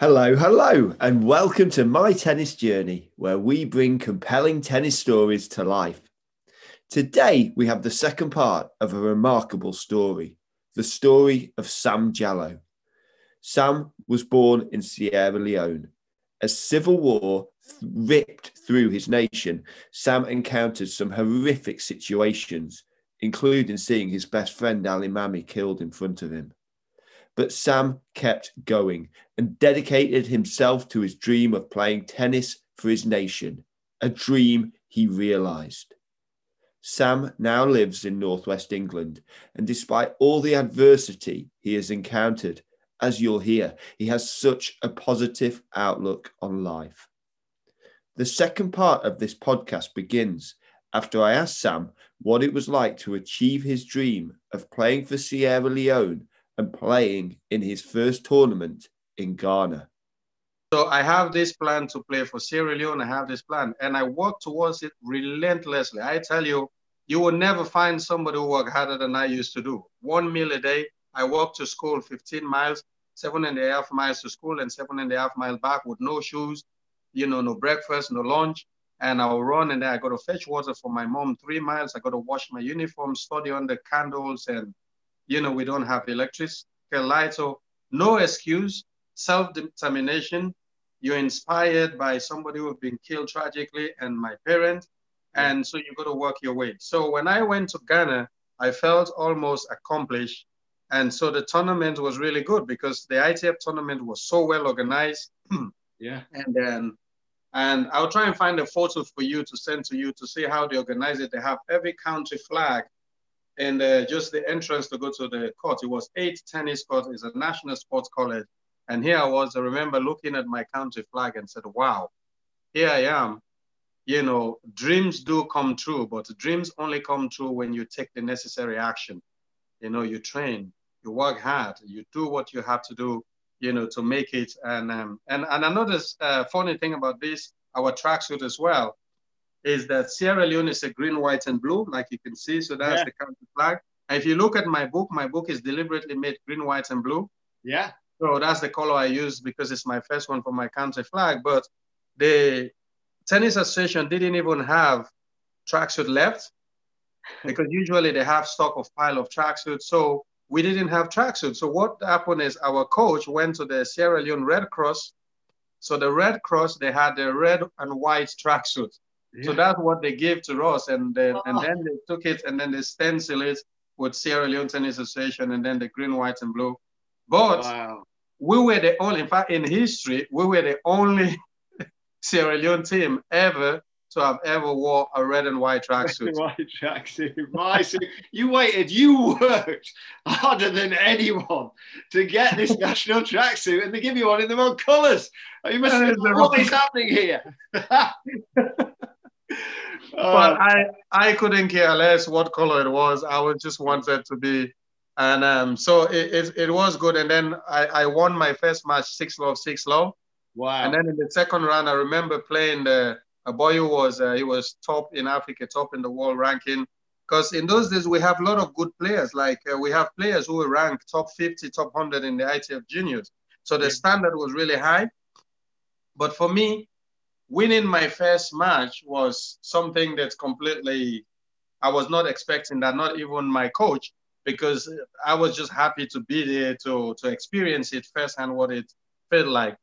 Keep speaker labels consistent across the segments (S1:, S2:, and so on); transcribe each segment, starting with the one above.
S1: Hello, hello, and welcome to My Tennis Journey, where we bring compelling tennis stories to life. Today, we have the second part of a remarkable story the story of Sam Jallow. Sam was born in Sierra Leone. As civil war ripped through his nation, Sam encountered some horrific situations, including seeing his best friend Ali Mami killed in front of him. But Sam kept going and dedicated himself to his dream of playing tennis for his nation, a dream he realized. Sam now lives in northwest England, and despite all the adversity he has encountered, as you'll hear, he has such a positive outlook on life. The second part of this podcast begins after I asked Sam what it was like to achieve his dream of playing for Sierra Leone and playing in his first tournament in Ghana.
S2: So I have this plan to play for Sierra Leone. I have this plan, and I work towards it relentlessly. I tell you, you will never find somebody who work harder than I used to do. One meal a day. I walk to school 15 miles, seven and a half miles to school, and seven and a half miles back with no shoes, you know, no breakfast, no lunch. And I'll run, and then I go to fetch water for my mom three miles. I got to wash my uniform, study under candles, and you know, we don't have electricity light. So no excuse, self-determination. You're inspired by somebody who have been killed tragically and my parent. And so you got to work your way. So when I went to Ghana, I felt almost accomplished. And so the tournament was really good because the ITF tournament was so well organized.
S1: yeah.
S2: And then, and I'll try and find a photo for you to send to you to see how they organize it. They have every country flag and uh, just the entrance to go to the court. It was eight tennis courts. It's a national sports college. And here I was, I remember looking at my country flag and said, wow, here I am. You know, dreams do come true, but dreams only come true when you take the necessary action. You know, you train, you work hard, you do what you have to do, you know, to make it. And um, and, and another uh, funny thing about this, our tracksuit as well, is that Sierra Leone is a green, white, and blue, like you can see. So that's yeah. the country flag. And if you look at my book, my book is deliberately made green, white, and blue.
S1: Yeah.
S2: So that's the color I use because it's my first one for my country flag. But the tennis association didn't even have tracksuit left because usually they have stock of pile of tracksuit. So we didn't have tracksuit. So what happened is our coach went to the Sierra Leone Red Cross. So the Red Cross, they had the red and white tracksuit. Yeah. So that's what they gave to us, and then oh. and then they took it and then they stencil it with Sierra Leone Tennis Association, and then the green, white, and blue. But wow. we were the only, in fact, in history, we were the only Sierra Leone team ever to have ever wore a red and white tracksuit.
S1: white tracksuit. My, so you waited, you worked harder than anyone to get this national tracksuit, and they give you one in the wrong colours. You must uh, have what is happening here.
S2: But I I couldn't care less what color it was. I was just wanted to be, and um, so it, it, it was good. And then I, I won my first match six love six love.
S1: Wow.
S2: And then in the second round, I remember playing the a boy who was uh, he was top in Africa, top in the world ranking. Because in those days we have a lot of good players. Like uh, we have players who were ranked top 50, top 100 in the ITF juniors. So the standard was really high. But for me, winning my first match was something that's completely I was not expecting that, not even my coach, because I was just happy to be there to to experience it firsthand what it felt like.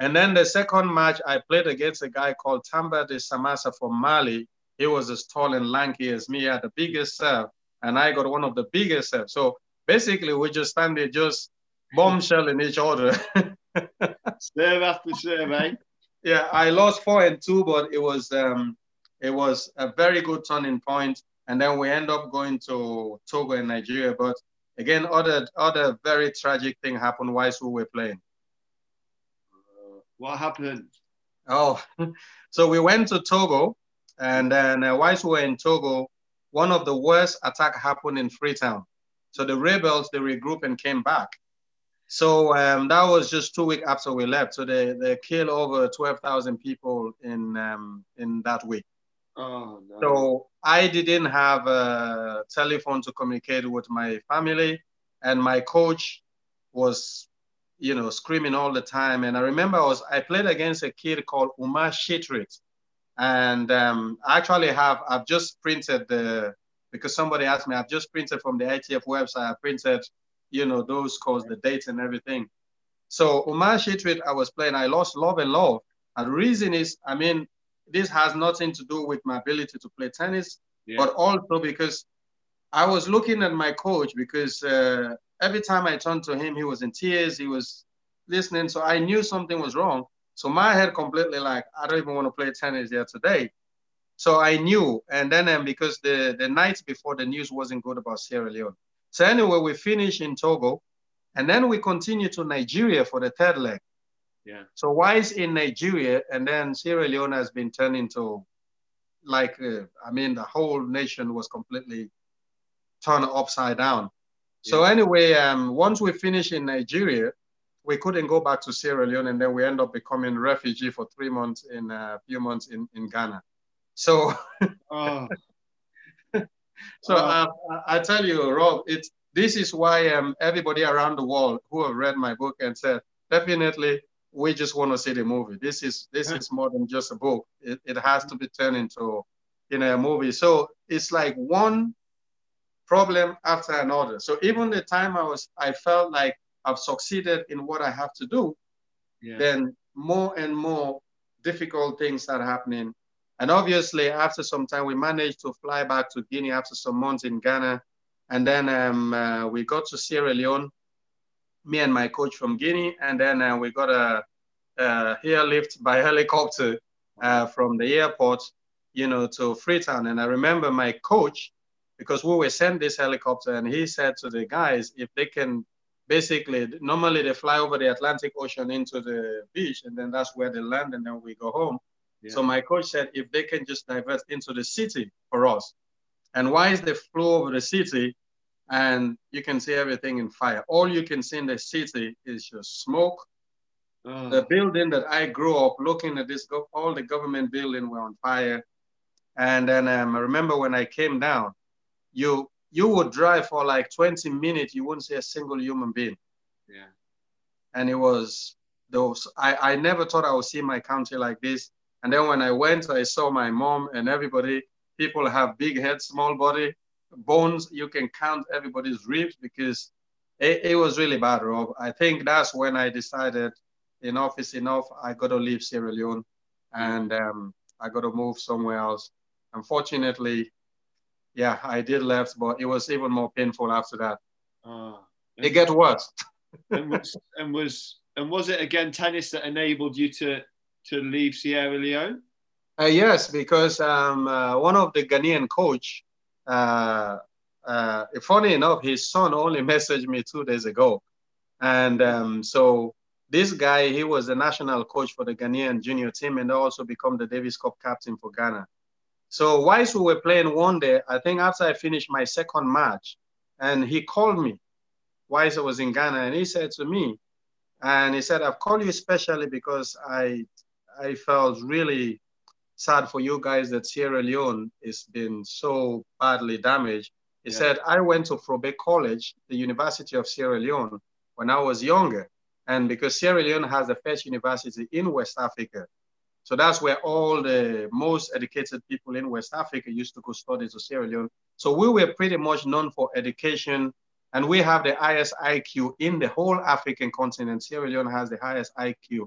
S2: And then the second match I played against a guy called Tamba de Samassa from Mali. He was as tall and lanky as me, had the biggest serve, and I got one of the biggest serves. So basically, we just stand there just bombshelling each other.
S1: serve after serve, eh?
S2: Yeah, I lost four and two, but it was um, it was a very good turning point. And then we end up going to Togo and Nigeria. But again, other other very tragic thing happened whilst we were playing.
S1: Uh, what happened?
S2: Oh, so we went to Togo, and then uh, whilst we were in Togo, one of the worst attack happened in Freetown. So the rebels they regrouped and came back. So um, that was just two weeks after we left. So they, they killed over 12,000 people in, um, in that week.
S1: Oh, no.
S2: So I didn't have a telephone to communicate with my family, and my coach was you know, screaming all the time. And I remember I was I played against a kid called Umar Shitrit. And um, I actually have I've just printed the because somebody asked me, I've just printed from the ITF website, I printed, you know, those scores, the dates and everything. So Umar Shetrit, I was playing, I lost love and love. And the reason is, I mean, this has nothing to do with my ability to play tennis, yeah. but also because I was looking at my coach because uh, every time I turned to him, he was in tears. He was listening. So I knew something was wrong. So my head completely like, I don't even want to play tennis here today. So I knew. And then um, because the, the night before the news wasn't good about Sierra Leone. So anyway, we finish in Togo and then we continue to Nigeria for the third leg.
S3: Yeah.
S2: So Wise in Nigeria and then Sierra Leone has been turned into like, uh, I mean, the whole nation was completely turned upside down. So anyway, um, once we finish in Nigeria, we couldn't go back to Sierra Leone, and then we end up becoming refugee for three months in a uh, few months in, in Ghana. So, oh. So. Uh, I tell you, Rob, it's this is why um, everybody around the world who have read my book and said definitely we just want to see the movie. This is this is more than just a book. It, it has to be turned into you know a movie. So it's like one problem after another. So even the time I was, I felt like I've succeeded in what I have to do, yeah. then more and more difficult things are happening. And obviously, after some time, we managed to fly back to Guinea after some months in Ghana. And then um, uh, we got to Sierra Leone, me and my coach from Guinea. And then uh, we got a, a airlift by helicopter uh, from the airport, you know, to Freetown. And I remember my coach, because we were sent this helicopter and he said to the guys if they can basically normally they fly over the atlantic ocean into the beach and then that's where they land and then we go home yeah. so my coach said if they can just divert into the city for us and why is the flow over the city and you can see everything in fire all you can see in the city is just smoke oh. the building that i grew up looking at this all the government building were on fire and then um, i remember when i came down you you would drive for like 20 minutes, you wouldn't see a single human being.
S3: Yeah.
S2: And it was those I, I never thought I would see my country like this. And then when I went, I saw my mom and everybody, people have big head, small body, bones. You can count everybody's ribs because it, it was really bad, Rob. I think that's when I decided enough is enough. I got to leave Sierra Leone and um, I got to move somewhere else. Unfortunately, yeah, I did left, but it was even more painful after that. Uh, it get worse.
S3: and, was, and was and was it again tennis that enabled you to to leave Sierra Leone?
S2: Uh, yes, because um, uh, one of the Ghanaian coach, uh, uh, funny enough, his son only messaged me two days ago, and um, so this guy he was the national coach for the Ghanaian junior team and also become the Davis Cup captain for Ghana. So whilst we were playing one day, I think after I finished my second match, and he called me whilst I was in Ghana, and he said to me, and he said, I've called you especially because I I felt really sad for you guys that Sierra Leone has been so badly damaged. He yeah. said, I went to Fourah Bay College, the University of Sierra Leone, when I was younger. And because Sierra Leone has the first university in West Africa, so that's where all the most educated people in West Africa used to go study to Sierra Leone. So we were pretty much known for education and we have the highest IQ in the whole African continent. Sierra Leone has the highest IQ.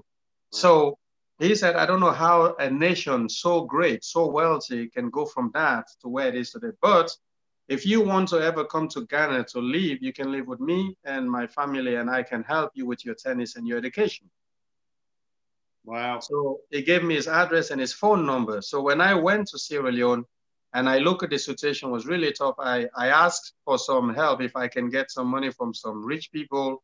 S2: So he said, I don't know how a nation so great, so wealthy can go from that to where it is today. But if you want to ever come to Ghana to live, you can live with me and my family, and I can help you with your tennis and your education.
S3: Wow.
S2: So he gave me his address and his phone number. So when I went to Sierra Leone and I look at the situation was really tough, I, I asked for some help if I can get some money from some rich people.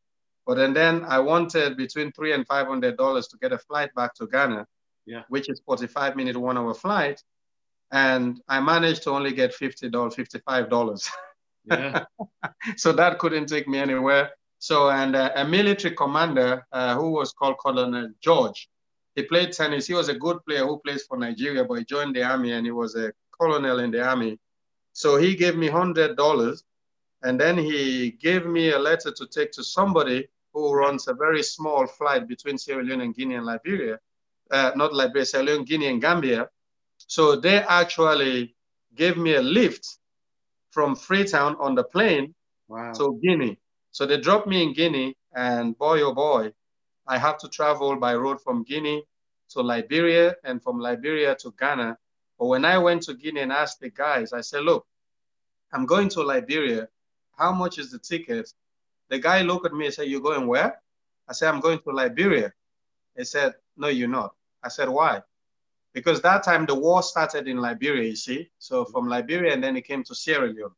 S2: But then, then I wanted between three and five hundred dollars to get a flight back to Ghana,
S3: yeah.
S2: which is 45 minute one hour flight. And I managed to only get $50, $55. Yeah. so that couldn't take me anywhere. So, and uh, a military commander uh, who was called Colonel George, he played tennis. He was a good player who plays for Nigeria, but he joined the army and he was a colonel in the army. So he gave me hundred dollars, and then he gave me a letter to take to somebody who runs a very small flight between Sierra Leone and Guinea and Liberia, uh, not Liberia, Sierra Leone, Guinea and Gambia. So they actually gave me a lift from Freetown on the plane wow. to Guinea. So they dropped me in Guinea, and boy, oh boy, I have to travel by road from Guinea to Liberia and from Liberia to Ghana. But when I went to Guinea and asked the guys, I said, look, I'm going to Liberia. How much is the ticket? The guy looked at me and said, You're going where? I said, I'm going to Liberia. He said, No, you're not. I said, Why? Because that time the war started in Liberia, you see. So from Liberia and then it came to Sierra Leone.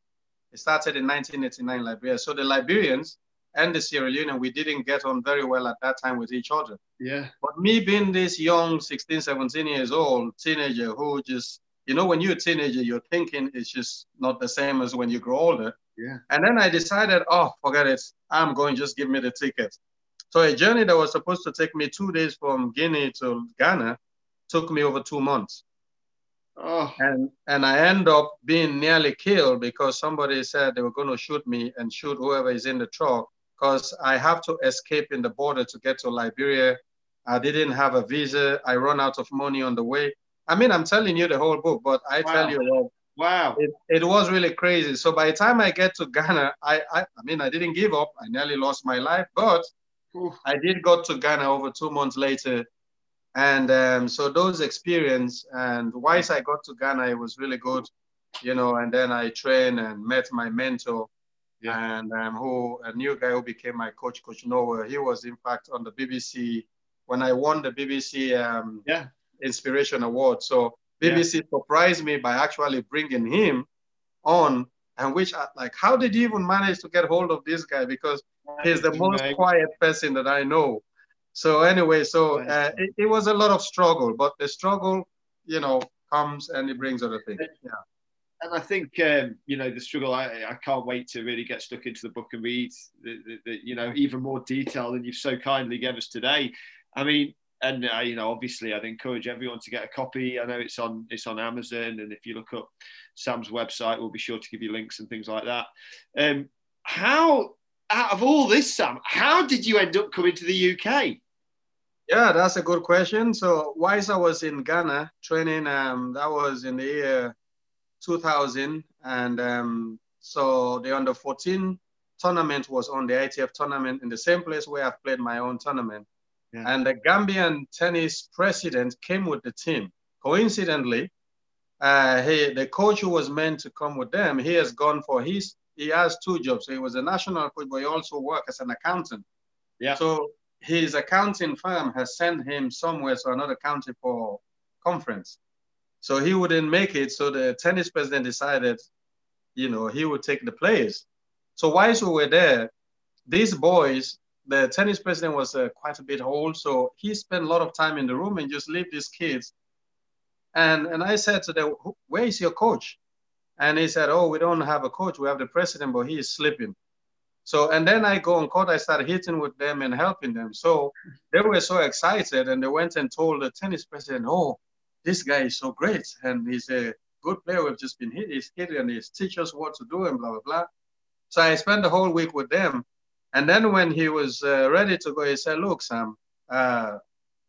S2: It started in 1989 Liberia. So the Liberians and the Sierra Leone, we didn't get on very well at that time with each other.
S3: Yeah.
S2: But me being this young, 16, 17 years old teenager who just, you know, when you're a teenager, your thinking is just not the same as when you grow older.
S3: Yeah.
S2: And then I decided, oh, forget it. I'm going, just give me the ticket. So a journey that was supposed to take me two days from Guinea to Ghana took me over two months.
S3: Oh.
S2: And and I end up being nearly killed because somebody said they were going to shoot me and shoot whoever is in the truck because I have to escape in the border to get to Liberia. I didn't have a visa. I run out of money on the way. I mean, I'm telling you the whole book, but I wow. tell you, well,
S3: wow,
S2: it, it was really crazy. So by the time I get to Ghana, I, I, I mean, I didn't give up. I nearly lost my life, but Oof. I did go to Ghana over two months later and um, so those experience and once I got to Ghana, it was really good, you know. And then I trained and met my mentor, yeah. and um, who a new guy who became my coach, Coach Noah. He was in fact on the BBC when I won the BBC um,
S3: yeah.
S2: Inspiration Award. So BBC yeah. surprised me by actually bringing him on, and which like, how did you even manage to get hold of this guy? Because he's the most quiet person that I know so anyway, so uh, it, it, was a lot of struggle, but the struggle, you know, comes and it brings other things. Yeah.
S3: And I think um, you know the struggle. I, I can't wait to really get stuck into the book and read the, the, the you know even more detail than you've so kindly given us today. I mean, and uh, you know, obviously, I'd encourage everyone to get a copy. I know it's on it's on Amazon, and if you look up Sam's website, we'll be sure to give you links and things like that. Um, how out of all this, Sam, how did you end up coming to the UK?
S2: Yeah, that's a good question. So, whilst I was in Ghana training, um, that was in the year 2000, and um, so the under 14 tournament was on the ITF tournament in the same place where I've played my own tournament. Yeah. And the Gambian tennis president came with the team. Coincidentally, uh, he, the coach who was meant to come with them, he has gone for his he has two jobs. So he was a national coach, but he also worked as an accountant.
S3: Yeah.
S2: So his accounting firm has sent him somewhere to another country for conference. So he wouldn't make it. So the tennis president decided, you know, he would take the players. So whilst we were there, these boys, the tennis president was uh, quite a bit old. So he spent a lot of time in the room and just leave these kids. And, and I said to them, where is your coach? And he said, Oh, we don't have a coach. We have the president, but he is sleeping. So, and then I go on court, I started hitting with them and helping them. So they were so excited and they went and told the tennis president, Oh, this guy is so great. And he's a good player. We've just been hit. He's hit and he's teach us what to do and blah, blah, blah. So I spent the whole week with them. And then when he was uh, ready to go, he said, Look, Sam, uh,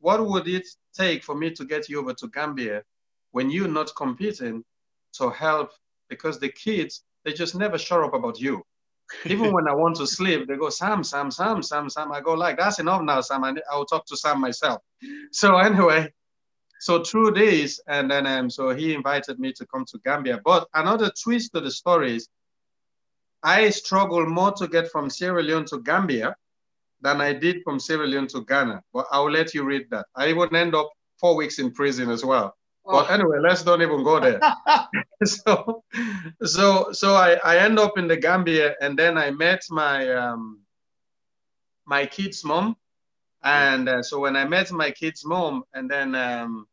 S2: what would it take for me to get you over to Gambia when you're not competing to help because the kids, they just never shut up about you. Even when I want to sleep, they go, Sam, Sam, Sam, Sam, Sam. I go like, that's enough now, Sam. I, I'll talk to Sam myself. So anyway, so through this, and then um, so he invited me to come to Gambia. But another twist to the story is I struggled more to get from Sierra Leone to Gambia than I did from Sierra Leone to Ghana. But I'll let you read that. I would end up four weeks in prison as well. Oh. anyway, let's don't even go there. so, so, so I, I end up in the Gambia, and then I met my um, my kid's mom, and uh, so when I met my kid's mom, and then um,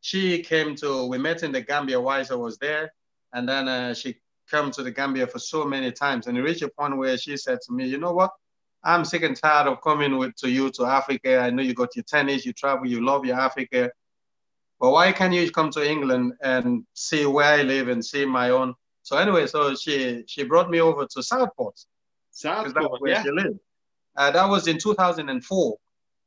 S2: she came to, we met in the Gambia while I was there, and then uh, she came to the Gambia for so many times, and it reached a point where she said to me, you know what? I'm sick and tired of coming with to you to Africa. I know you got your tennis, you travel, you love your Africa but why can't you come to England and see where I live and see my own? So anyway, so she she brought me over to Southport.
S3: Southport, where yeah. she lived.
S2: Uh, that was in 2004.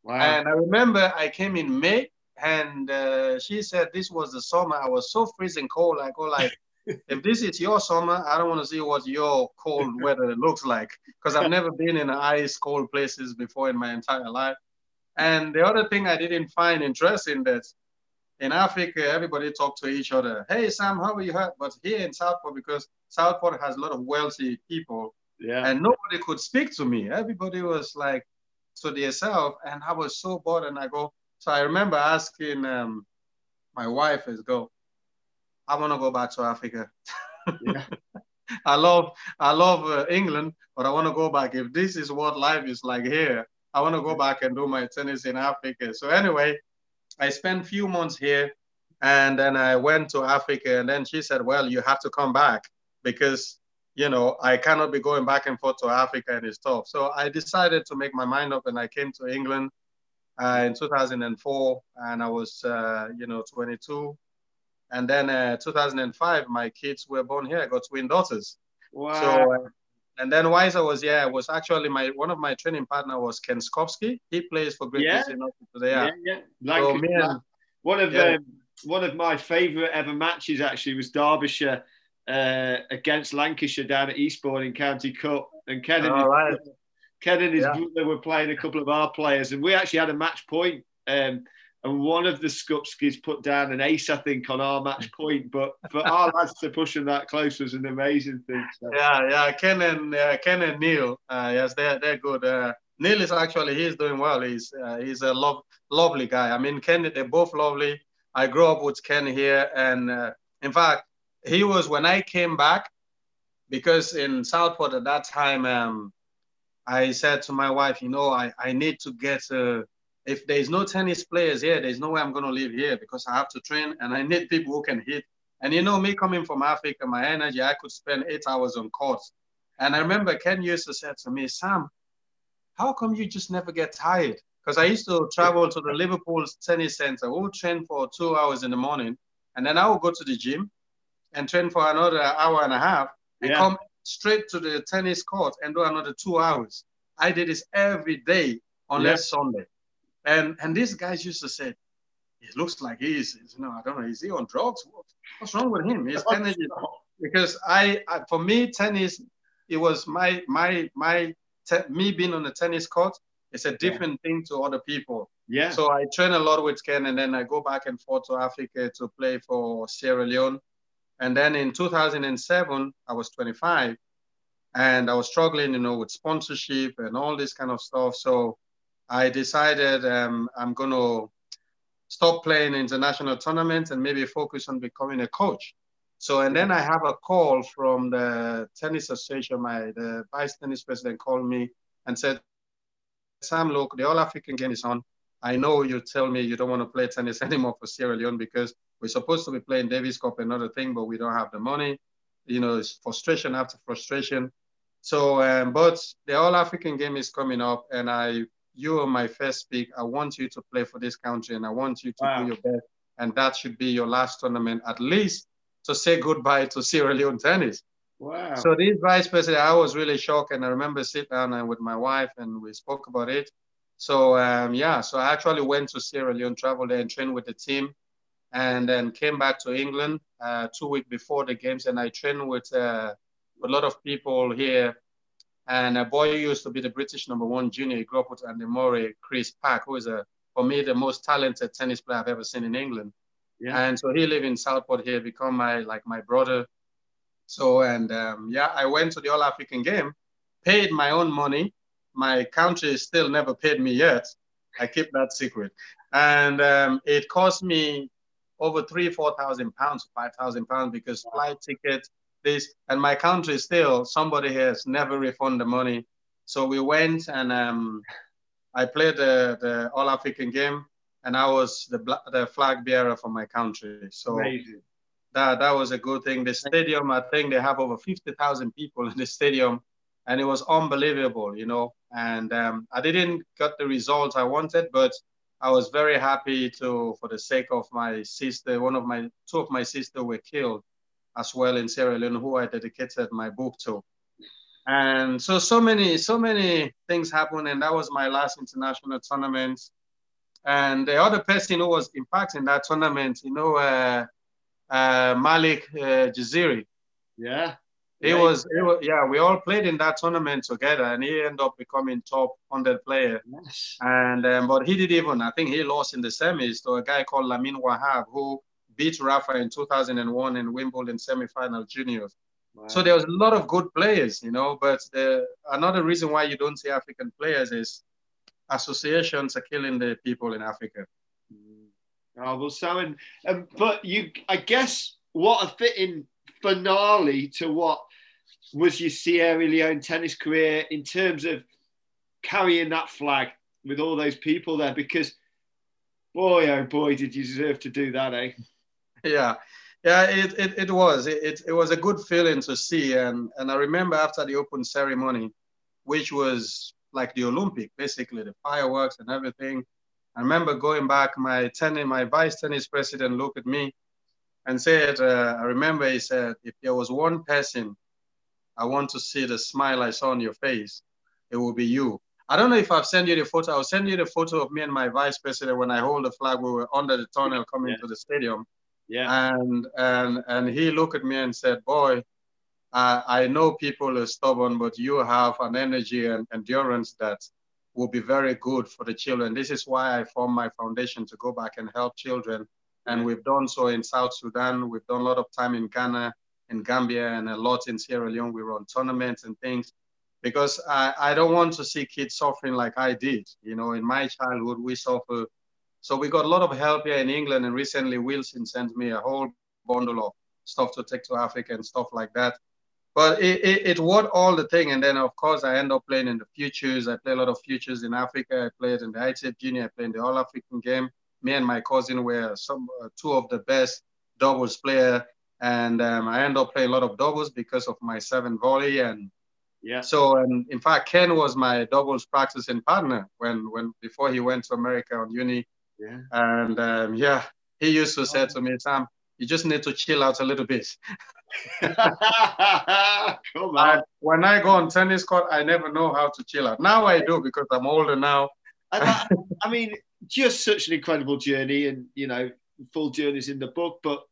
S2: Wow. And I remember I came in May and uh, she said this was the summer. I was so freezing cold. I go like, if this is your summer, I don't want to see what your cold weather looks like because I've never been in ice cold places before in my entire life. And the other thing I didn't find interesting that in Africa, everybody talk to each other. Hey, Sam, how are you? But here in Southport, because Southport has a lot of wealthy people, yeah. and nobody could speak to me. Everybody was like to themselves, and I was so bored. And I go, so I remember asking um, my wife, "Is go, I want to go back to Africa. Yeah. I love, I love uh, England, but I want to go back. If this is what life is like here, I want to go back and do my tennis in Africa. So anyway, I spent a few months here and then I went to Africa and then she said, well, you have to come back because, you know, I cannot be going back and forth to Africa and it's tough. So I decided to make my mind up and I came to England uh, in 2004 and I was, uh, you know, 22. And then uh, 2005, my kids were born here. I got twin daughters. Wow. So, uh, and then whilst I was yeah, was actually my one of my training partner was Ken Skupski. He plays for Great yeah. today.
S1: Yeah, yeah. Like, so me and, one of yeah. um, one of my favourite ever matches actually was Derbyshire uh, against Lancashire down at Eastbourne in County Cup, and Ken and, his, right. Ken and his yeah. brother were playing a couple of our players, and we actually had a match point. Um, and one of the Skupskis put down an ace, I think, on our match point. But for our lads to push them that close was an amazing thing.
S2: So. Yeah, yeah. Ken and uh, Ken and Neil, uh, yes, they're they're good. Uh, Neil is actually he's doing well. He's uh, he's a love, lovely guy. I mean, Ken, they're both lovely. I grew up with Ken here, and uh, in fact, he was when I came back because in Southport at that time, um, I said to my wife, you know, I I need to get a if there's no tennis players here, there's no way I'm going to live here because I have to train and I need people who can hit. And you know, me coming from Africa, my energy, I could spend eight hours on courts. And I remember Ken used to say to me, Sam, how come you just never get tired? Because I used to travel to the Liverpool tennis center, we'll train for two hours in the morning, and then I would go to the gym and train for another hour and a half and yeah. come straight to the tennis court and do another two hours. I did this every day unless yeah. Sunday. And and these guys used to say, it looks like he's, you know, I don't know, is he on drugs? What's wrong with him? His energy. Because I, I, for me, tennis, it was my my my te- me being on the tennis court. It's a different yeah. thing to other people. Yeah. So I train a lot with Ken, and then I go back and forth to Africa to play for Sierra Leone. And then in 2007, I was 25, and I was struggling, you know, with sponsorship and all this kind of stuff. So I decided um, I'm going to stop playing international tournaments and maybe focus on becoming a coach. So, and then I have a call from the tennis association. My the vice tennis president called me and said, "Sam, look, the All African game is on. I know you tell me you don't want to play tennis anymore for Sierra Leone because we're supposed to be playing Davis Cup and other thing, but we don't have the money. You know, it's frustration after frustration. So, um, but the All African game is coming up, and I you are my first pick. I want you to play for this country and I want you to wow. do your best. And that should be your last tournament, at least to say goodbye to Sierra Leone tennis. Wow. So this vice president, I was really shocked. And I remember sitting down and with my wife and we spoke about it. So um, yeah, so I actually went to Sierra Leone, traveled there and trained with the team and then came back to England uh, two weeks before the games. And I trained with uh, a lot of people here and a boy used to be the British number one junior. He grew up with Andy Murray, Chris Pack, who is a, for me, the most talented tennis player I've ever seen in England. Yeah. And so he lived in Southport here, become my like my brother. So and um, yeah, I went to the All African game, paid my own money. My country still never paid me yet. I keep that secret, and um, it cost me over three, four thousand pounds, five thousand pounds because flight ticket, this, and my country still, somebody has never refunded the money. So we went and um, I played the, the All African game, and I was the, the flag bearer for my country. So Amazing. that that was a good thing. The stadium, I think they have over fifty thousand people in the stadium, and it was unbelievable, you know. And um, I didn't get the results I wanted, but I was very happy to, for the sake of my sister. One of my two of my sister were killed as well in Sierra Leone, who I dedicated my book to. And so, so many, so many things happened. And that was my last international tournament. And the other person who was impacting that tournament, you know, uh, uh, Malek uh, Jaziri.
S1: Yeah.
S2: He yeah, was, was, yeah, we all played in that tournament together, and he ended up becoming top 100 player. Yes. And um, but he did even, I think he lost in the semis to a guy called Lamine Ouahab, who beat Rafa in 2001 in Wimbledon semifinal juniors. Wow. So there was a lot of good players, you know. But the, another reason why you don't see African players is associations are killing the people in Africa.
S1: Mm. Oh, well, Simon, um, but you, I guess, what a fitting finale to what was your Sierra Leone tennis career in terms of carrying that flag with all those people there? Because, boy, oh boy, did you deserve to do that, eh?
S2: Yeah. Yeah, it, it, it was. It, it, it was a good feeling to see. And, and I remember after the open ceremony, which was like the Olympic, basically the fireworks and everything. I remember going back, my tennis, my vice tennis president looked at me and said, uh, I remember he said, if there was one person I want to see the smile I saw on your face, it will be you. I don't know if I've sent you the photo. I'll send you the photo of me and my vice president when I hold the flag. We were under the tunnel coming yeah. to the stadium.
S1: Yeah.
S2: And and and he looked at me and said, "Boy, uh, I know people are stubborn, but you have an energy and endurance that will be very good for the children. This is why I formed my foundation to go back and help children. And we've done so in South Sudan. We've done a lot of time in Ghana, in Gambia, and a lot in Sierra Leone. We run tournaments and things because I, I don't want to see kids suffering like I did. You know, in my childhood, we suffer. So we got a lot of help here in England. And recently, Wilson sent me a whole bundle of stuff to take to Africa and stuff like that but it, it, it was all the thing. And then, of course, I end up playing in the futures. I play a lot of futures in Africa. I played in the ITF Junior. I played in the All African game. Me and my cousin were some uh, two of the best doubles player. And um, I end up playing a lot of doubles because of my seven volley. And
S1: yeah.
S2: So, and in fact, Ken was my doubles practicing partner when, when before he went to America on uni.
S1: Yeah.
S2: And um, yeah, he used to say to me, Sam, you just need to chill out a little bit.
S1: Come on.
S2: When I go on tennis court, I never know how to chill out. Now I do because I'm older now.
S1: I, I mean, just such an incredible journey, and you know, full journeys in the book. But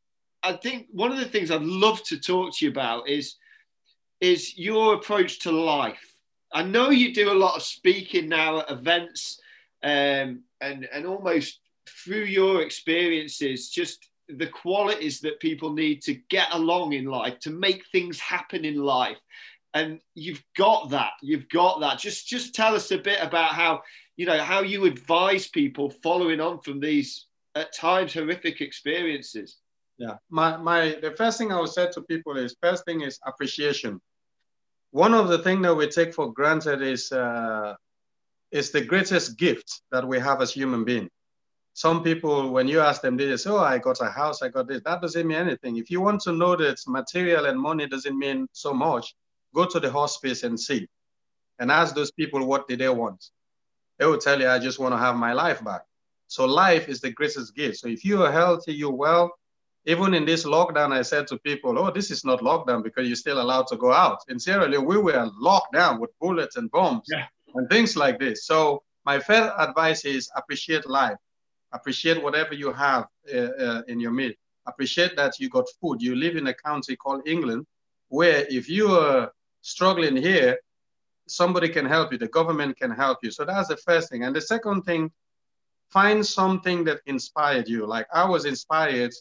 S1: I think one of the things I'd love to talk to you about is is your approach to life. I know you do a lot of speaking now at events, um, and and almost through your experiences, just the qualities that people need to get along in life, to make things happen in life. And you've got that. You've got that. Just just tell us a bit about how, you know, how you advise people following on from these at times horrific experiences.
S2: Yeah. My my the first thing I would say to people is first thing is appreciation. One of the things that we take for granted is uh, is the greatest gift that we have as human beings some people, when you ask them, they say, oh, I got a house, I got this. That doesn't mean anything. If you want to know that material and money doesn't mean so much, go to the hospice and see. And ask those people what did they want. They will tell you, I just want to have my life back. So life is the greatest gift. So if you are healthy, you're well. Even in this lockdown, I said to people, oh, this is not lockdown because you're still allowed to go out. In Sierra Leone, we were locked down with bullets and bombs yeah. And things like this. So my first advice is appreciate life Appreciate whatever you have uh, uh, in your meal. Appreciate that you got food. You live in a country called England, where if you are struggling here, somebody can help you. The government can help you. So that's the first thing. And the second thing, find something that inspired you. Like I was inspired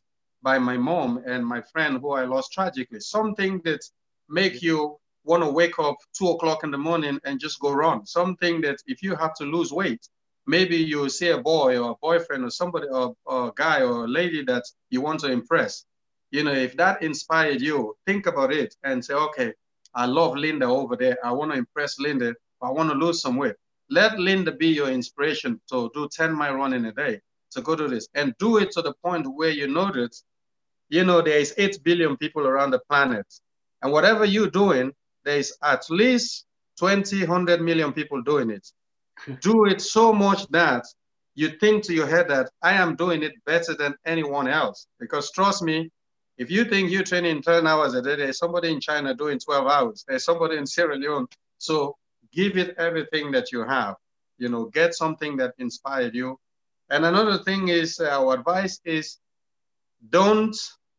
S2: by my mom and my friend who I lost tragically. Something that make you want to wake up two o'clock in the morning and just go run. Something that if you have to lose weight, maybe you see a boy or a boyfriend or somebody or, or, a guy or a lady that you want to impress. You know if that inspired you think about it and say okay i love linda over there. I want to impress linda. I want to lose some weight. Let linda be your inspiration to do 10 mile run in a day to go do this. And do it to the point where you know that you know there is 8 billion people around the planet. And whatever you're doing there's at least 20 100 million people doing it do it so much that you think to your head that I am doing it better than anyone else. Because trust me, If you think you're training 10 hours a day, there's somebody in China doing 12 hours. There's somebody in Sierra Leone. So give it everything that you have. You know, get something that inspired you. And another thing is, uh, our advice is don't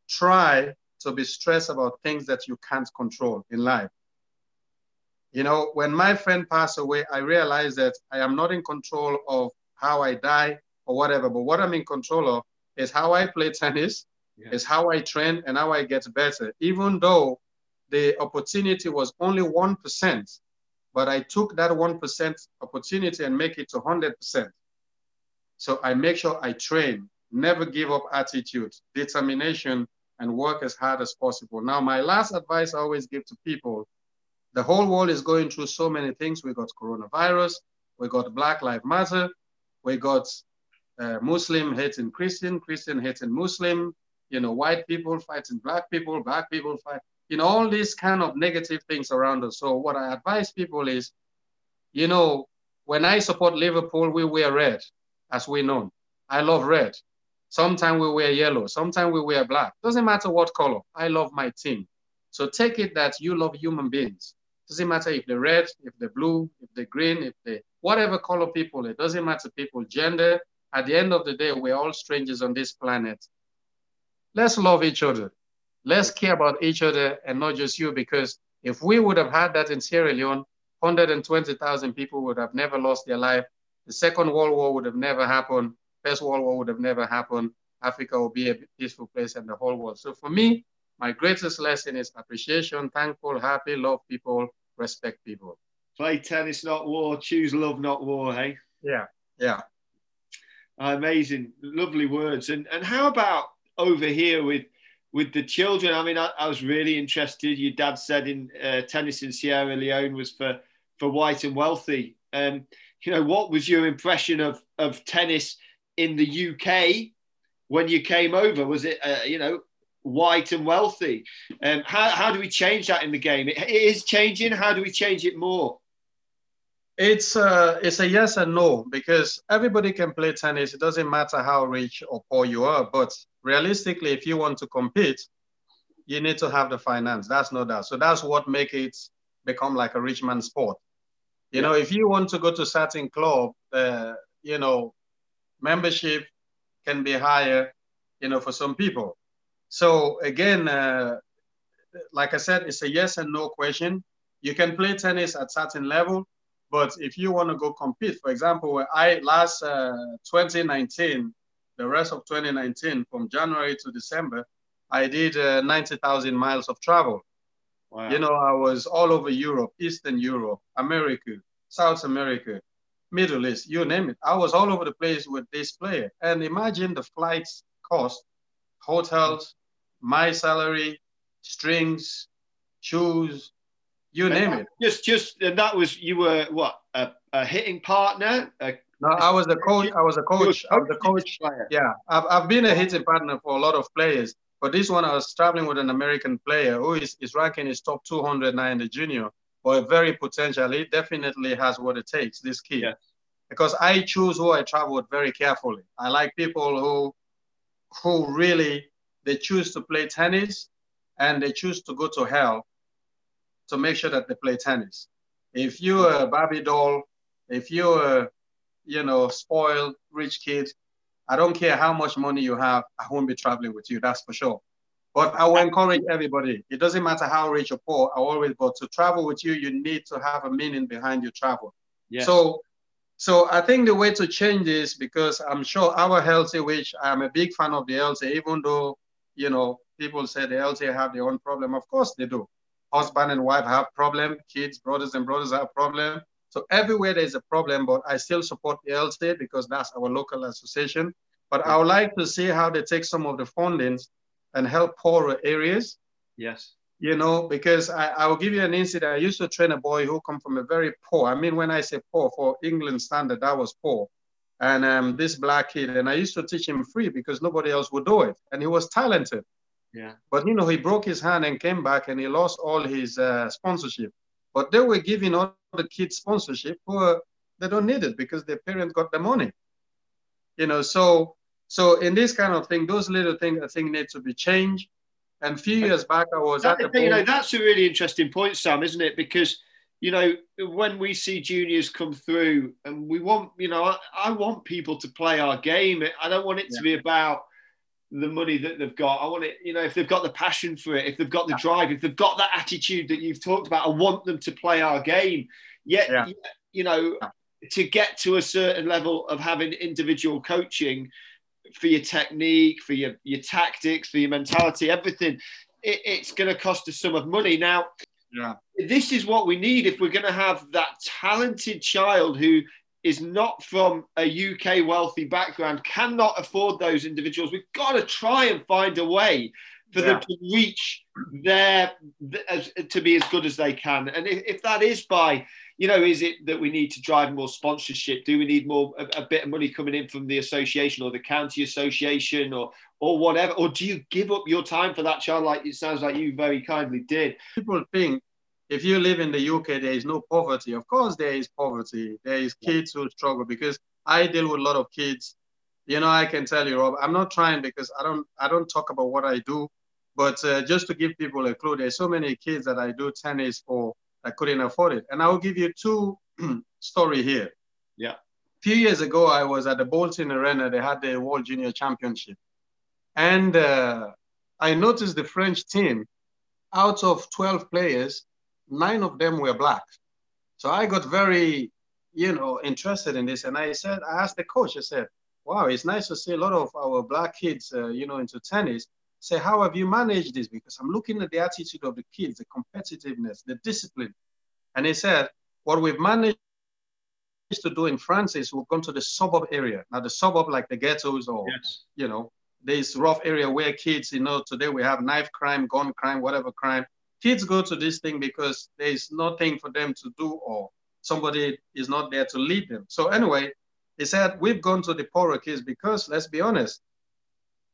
S2: try to be stressed about things that you can't control in life. You know, when my friend passed away, I realized that I am not in control of how I die or whatever, but what I'm in control of is how I play tennis, yeah. is how I train, and how I get better. Even though the opportunity was only 1%, but I took that 1% opportunity and make it to 100%. So I make sure I train, never give up attitude, determination, and work as hard as possible. Now, my last advice I always give to people, the whole world is going through so many things. We got coronavirus, we got Black Lives Matter, we got uh, Muslim hating Christian, Christian hating Muslim, you know, white people fighting black people, black people fight, you know, all these kind of negative things around us. So what I advise people is, you know, when I support Liverpool, we wear red, as we know. I love red. Sometimes we wear yellow. Sometimes we wear black. Doesn't matter what color. I love my team. So take it that you love human beings. Doesn't matter if they're red, if they're blue, if they're green, if they whatever color people. It doesn't matter people gender. At the end of the day, we're all strangers on this planet. Let's love each other. Let's care about each other and not just you. Because if we would have had that in Sierra Leone, 120,000 people would have never lost their life. The Second World War would have never happened. First World War would have never happened. Africa will be a peaceful place and the whole world. So for me, my greatest lesson is appreciation, thankful, happy, love people, respect people.
S1: Play tennis, not war. Choose love, not war. Hey.
S2: Yeah. Yeah.
S1: Amazing, lovely words. And and how about over here with with the children? I mean, I, I was really interested. Your dad said in uh, tennis in Sierra Leone was for for white and wealthy. Um, you know, what was your impression of of tennis in the UK when you came over? Was it, uh, you know, white and wealthy? Um, how, how do we change that in the game? It, it is changing. How do we change it more?
S2: It's a, uh, it's a yes and no because everybody can play tennis. It doesn't matter how rich or poor you are. But realistically, if you want to compete, you need to have the finance. That's no doubt. So that's what makes it become like a rich man sport. You know, if you want to go to certain club, uh, you know, membership can be higher, you know, for some people. So again, uh, like I said, it's a yes and no question. You can play tennis at certain level, but if you want to go compete, for example, I last uh, 2019, the rest of 2019, from January to December, I did uh, 90,000 miles of travel. Wow. You know, I was all over Europe, Eastern Europe, America, South America, Middle East, you name it. I was all over the place with this player. And imagine the flights cost, hotels, my salary, strings, shoes, you name it.
S1: Just, just, and that was you were what a, a hitting partner. A,
S2: no, I was the coach. I was a coach. I was the coach. Player. Yeah, I've, I've been a hitting partner for a lot of players, but this one I was traveling with an American player who is, is ranking his top 200 now in the junior but very potentially definitely has what it takes, this kid. Yeah. Because I choose who I travel with very carefully. I like people who who really they choose to play tennis and they choose to go to hell to make sure that they play tennis. If you're a Barbie doll, if you're a you know spoiled rich kid, I don't care how much money you have, I won't be traveling with you, that's for sure. But I will encourage everybody. It doesn't matter how rich or poor. I always, but to travel with you, you need to have a meaning behind your travel. Yes. So, so I think the way to change this because I'm sure our healthy, which I'm a big fan of the LTA, even though you know people say the LTA have their own problem. Of course they do. Husband and wife have problem. Kids, brothers and brothers have problem. So everywhere there's a problem, but I still support the LTA because that's our local association. But I would like to see how they take some of the fundings and help poorer areas.
S1: Yes.
S2: You know, because I, I will give you an incident. I used to train a boy who come from a very poor. I mean, when I say poor, for England standard, that was poor. And um, this black kid, and I used to teach him free because nobody else would do it. And he was talented.
S1: Yeah.
S2: But you know, he broke his hand and came back, and he lost all his uh, sponsorship. But they were giving all the kids sponsorship who they don't need it because their parents got the money. You know, so so in this kind of thing, those little things I think need to be changed. And a few years back, I was
S1: that,
S2: at the.
S1: You know, that's a really interesting point, Sam, isn't it? Because you know, when we see juniors come through, and we want, you know, I, I want people to play our game. I don't want it yeah. to be about the money that they've got. I want it, you know, if they've got the passion for it, if they've got the drive, if they've got that attitude that you've talked about, I want them to play our game. Yet, yeah. you know, to get to a certain level of having individual coaching for your technique, for your, your tactics, for your mentality, everything, it, it's going to cost a sum of money. Now,
S2: yeah.
S1: This is what we need if we're going to have that talented child who is not from a UK wealthy background, cannot afford those individuals. We've got to try and find a way for yeah. them to reach their as, to be as good as they can. And if, if, that is by, you know, is it that we need to drive more sponsorship? Do we need more a, a, bit of money coming in from the association or the county association or or whatever? Or do you give up your time for that child like it sounds like you very kindly did?
S2: People think if you live in the UK, there is no poverty. Of course, there is poverty. There is kids who struggle because I deal with a lot of kids. You know, I can tell you, Rob, I'm not trying because I don't, I don't talk about what I do, but uh, just to give people a clue, there's so many kids that I do tennis for that couldn't afford it. And I'll give you two story here.
S1: Yeah.
S2: A few years ago, I was at the Bolton Arena. They had the World Junior Championship, and uh, I noticed the French team, out of 12 players, nine of them were black. So I got very, you know, interested in this. And I said, I asked the coach, I said, wow, it's nice to see a lot of our black kids, uh, you know, into tennis. Say, how have you managed this? Because I'm looking at the attitude of the kids, the competitiveness, the discipline. And he said, what we've managed to do in France is we've gone to the suburb area. Now the suburb, like the ghettos or, yes. you know, this rough area where kids, you know, today we have knife crime, gun crime, whatever crime kids go to this thing because there's nothing for them to do or somebody is not there to lead them. So anyway, he said, we've gone to the poorer kids because let's be honest,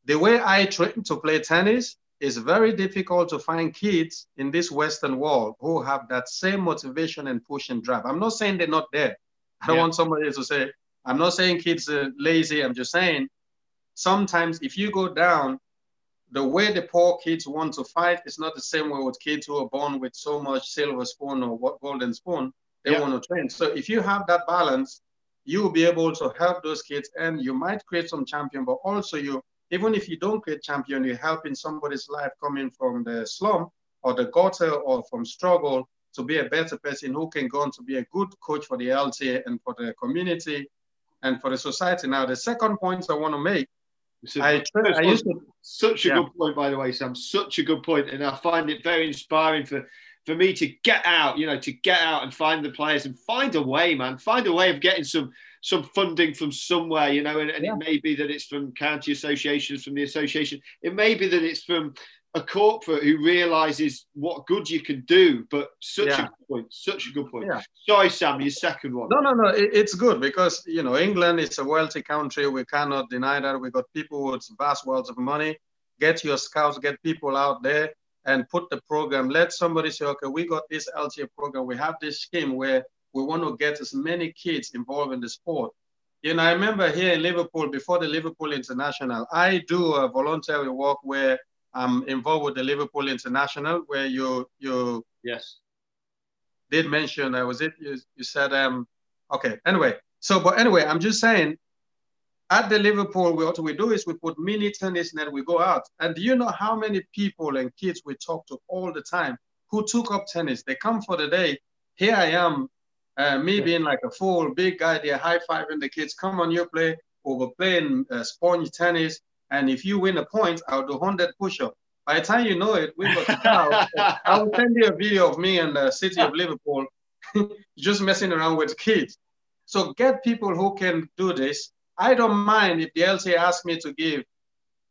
S2: the way I train to play tennis is very difficult to find kids in this Western world who have that same motivation and push and drive. I'm not saying they're not there. I don't yeah. want somebody to say, I'm not saying kids are lazy. I'm just saying sometimes if you go down the way the poor kids want to fight is not the same way with kids who are born with so much silver spoon or golden spoon they yeah. want to train. So if you have that balance, you will be able to help those kids and you might create some champion, but also you, even if you don't create champion, you're helping somebody's life coming from the slum or the gutter or from struggle to be a better person who can go on to be a good coach for the LTA and for the community and for the society. Now, the second point I want to make
S1: I, I used to, such a yeah. good point, by the way, Sam. Such a good point, and I find it very inspiring for for me to get out. You know, to get out and find the players and find a way, man. Find a way of getting some some funding from somewhere. You know, and, and yeah. it may be that it's from county associations, from the association. It may be that it's from a corporate who realizes what good you can do. But such yeah. a good point, such a good point. Yeah. Sorry, Sam, your second one.
S2: No, no, no. It's good because you know England is a wealthy country. We cannot deny that. We got people with vast wealth of money. Get your scouts, get people out there, and put the program. Let somebody say, okay, we got this LTA program. We have this scheme where we want to get as many kids involved in the sport. You know, I remember here in Liverpool before the Liverpool International, I do a voluntary work where I'm involved with the Liverpool International, where you you
S1: yes
S2: did mention. I uh, was it you, you said um okay anyway. So but anyway, I'm just saying at the Liverpool, what we do is we put mini tennis net, we go out. And do you know how many people and kids we talk to all the time who took up tennis? They come for the day. Here I am, uh, me yeah. being like a fool, big guy there, high fiving the kids. Come on, you play. Or we're playing uh, sponge tennis. And if you win a point, I'll do 100 push-ups. By the time you know it, we got cow. I will send you a video of me in the uh, city of Liverpool just messing around with kids. So get people who can do this. I don't mind if the LTA asks me to give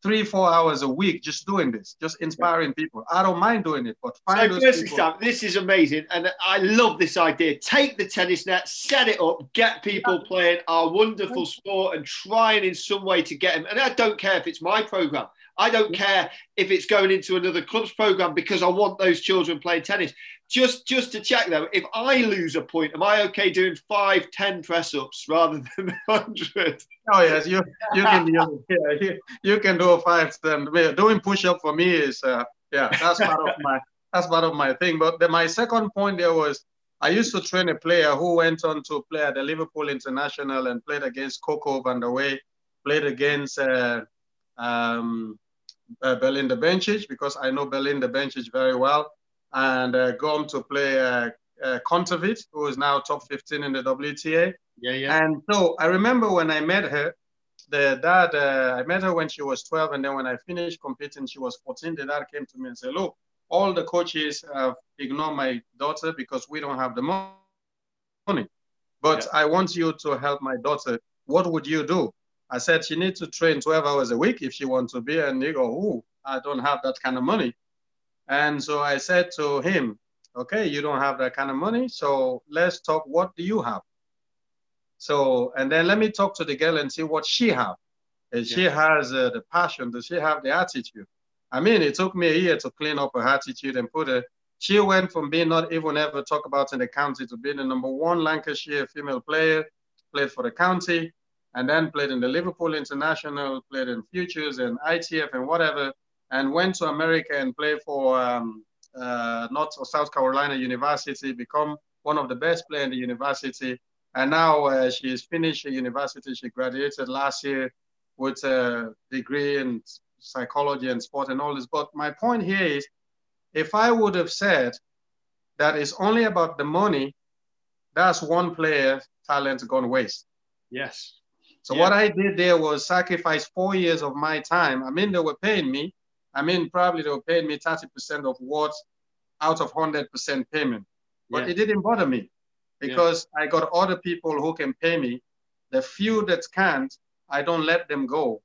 S2: three, four hours a week just doing this, just inspiring people. I don't mind doing it, but find so
S1: those people. this is amazing, and I love this idea. Take the tennis net, set it up, get people playing our wonderful sport, and trying in some way to get them. And I don't care if it's my program. I don't care if it's going into another club's program because I want those children playing tennis. Just just to check though, if I lose a point, am I okay doing five, ten press ups rather than hundred?
S2: Oh yes, you you can do yeah, you, you can do a five. Then doing push up for me is uh, yeah, that's part of my that's part of my thing. But the, my second point there was I used to train a player who went on to play at the Liverpool International and played against Coco Vandeweghe, played against uh, um, uh, Belinda Bencic because I know Belinda Bencic very well, and uh, gone to play uh, uh, who is now top 15 in the WTA.
S1: Yeah, yeah.
S2: And so I remember when I met her, the dad, uh, I met her when she was 12, and then when I finished competing, she was 14. The dad came to me and said, "Look, all the coaches have ignored my daughter because we don't have the money. But yeah. I want you to help my daughter. What would you do? I said she needs to train 12 hours a week if she wants to be. And they go, oh, I don't have that kind of money. And so I said to him, okay, you don't have that kind of money. So let's talk. What do you have? So, and then let me talk to the girl and see what she have. And yeah. she has uh, the passion. Does she have the attitude? I mean, it took me a year to clean up her attitude and put her. She went from being not even ever talked about in the county to being the number one Lancashire female player, played for the county, and then played in the Liverpool International, played in Futures and ITF and whatever, and went to America and played for um, uh, North or South Carolina University, become one of the best players in the university. And now uh, she's finished university. She graduated last year with a degree in psychology and sport and all this. But my point here is if I would have said that it's only about the money, that's one player talent gone waste.
S1: Yes.
S2: So yeah. what I did there was sacrifice four years of my time. I mean, they were paying me. I mean, probably they were paying me 30% of what out of 100% payment. But yeah. it didn't bother me because yeah. I got other people who can pay me. The few that can't, I don't let them go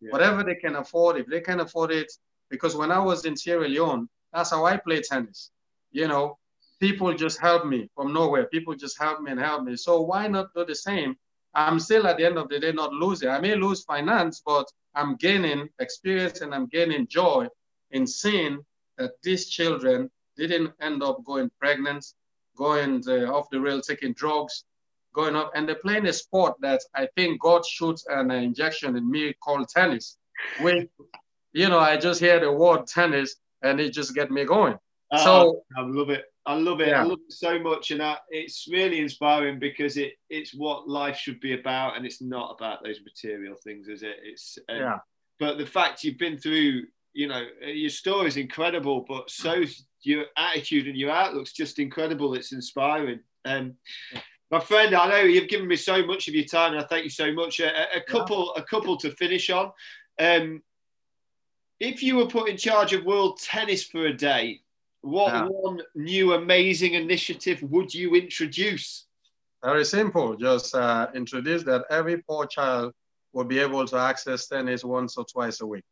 S2: whatever they can afford, if they can afford it. Because when I was in Sierra Leone, that's how I play tennis. You know, people just help me from nowhere. People just help me and help me. So why not do the same? I'm still at the end of the day not losing. I may lose finance, but I'm gaining experience and I'm gaining joy in seeing that these children didn't end up going pregnant, going uh, off the rail, taking drugs, going up, and they're playing a sport that I think God shoots an injection in me called tennis. Which, you know, I just hear the word tennis and it just get me going. Uh, so
S1: I love it. I love it. Yeah. I love it so much, and I, it's really inspiring because it it's what life should be about, and it's not about those material things, is it? It's
S2: yeah.
S1: But the fact you've been through, you know, your story is incredible, but so your attitude and your outlook's just incredible. It's inspiring. Um, my friend, I know you've given me so much of your time, and I thank you so much. A, a couple, yeah. a couple to finish on. Um, if you were put in charge of world tennis for a day, what yeah. one new amazing initiative would you introduce?
S2: Very simple. Just uh, introduce that every poor child will be able to access tennis once or twice a week.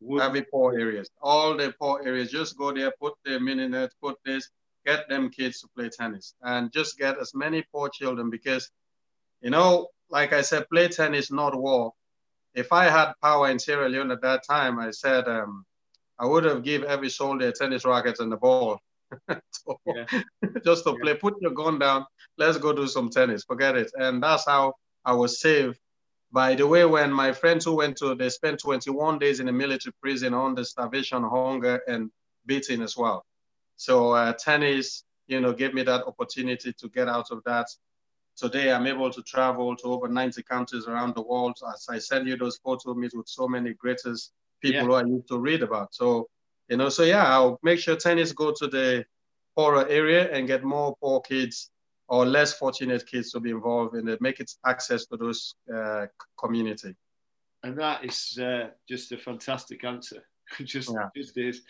S2: Would every poor areas, all the poor areas, just go there, put the mini net, put this, get them kids to play tennis and just get as many poor children because, you know, like I said, play tennis, not war. If I had power in Sierra Leone at that time, I said um, I would have give every soldier tennis rackets and the ball. so, just to yeah. play, put your gun down, let's go do some tennis, forget it. And that's how I was saved. By the way, when my friends who went to, they spent 21 days in a military prison under starvation, hunger, and beating as well. So uh, tennis, you know, gave me that opportunity to get out of that. Today, I'm able to travel to over 90 countries around the world. As I send you those photos, meet with so many greatest people yeah. who I used to read about. So, you know, so yeah, I'll make sure tennis go to the poorer area and get more poor kids or less fortunate kids to be involved in it, make it access to those uh, community.
S1: And that is uh, just a fantastic answer. just, yeah. just is.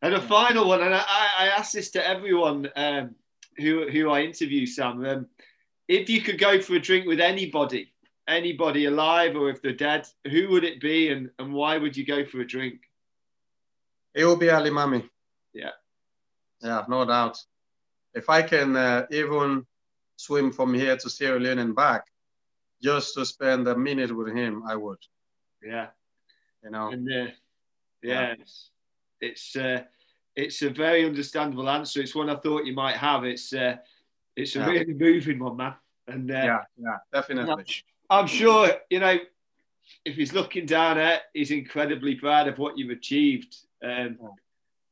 S1: And a final one, and I, I ask this to everyone um, who who I interview, Sam. Um, if you could go for a drink with anybody, anybody alive or if they're dead, who would it be, and, and why would you go for a drink?
S2: It will be Ali Mami.
S1: Yeah.
S2: Yeah, no doubt. If I can uh, even swim from here to Sierra Leone and back, just to spend a minute with him, I would.
S1: Yeah.
S2: You know.
S1: And, uh, yeah. yeah it's uh, it's a very understandable answer. It's one I thought you might have. It's uh, it's a yeah. really moving one, man. And uh,
S2: yeah, yeah, definitely.
S1: I'm sure you know if he's looking down at, he's incredibly proud of what you've achieved. Um,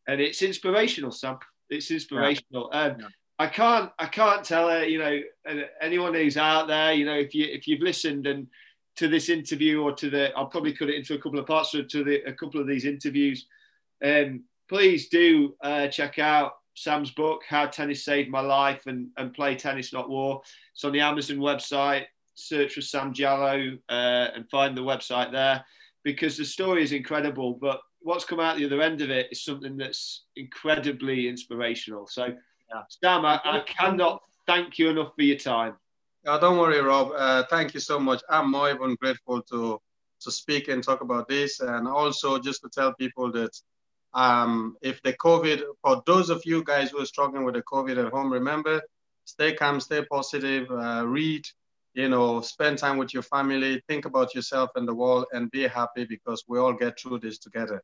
S1: and it's inspirational, Sam. It's inspirational. Um, yeah. I can't I can't tell her, you know, anyone who's out there, you know, if you if you've listened and to this interview or to the, I'll probably cut it into a couple of parts to the a couple of these interviews. Um, please do uh, check out Sam's book, How Tennis Saved My Life and, and Play Tennis Not War. It's on the Amazon website. Search for Sam Jalloh uh, and find the website there because the story is incredible. But what's come out the other end of it is something that's incredibly inspirational. So yeah. Sam, I, I, cannot thank you enough for your time.
S2: Oh, don't worry, Rob. Uh, thank you so much. I'm more even grateful to to speak and talk about this, and also just to tell people that um, if the COVID, for those of you guys who are struggling with the COVID at home, remember, stay calm, stay positive, uh, read, you know, spend time with your family, think about yourself and the world, and be happy because we all get through this together.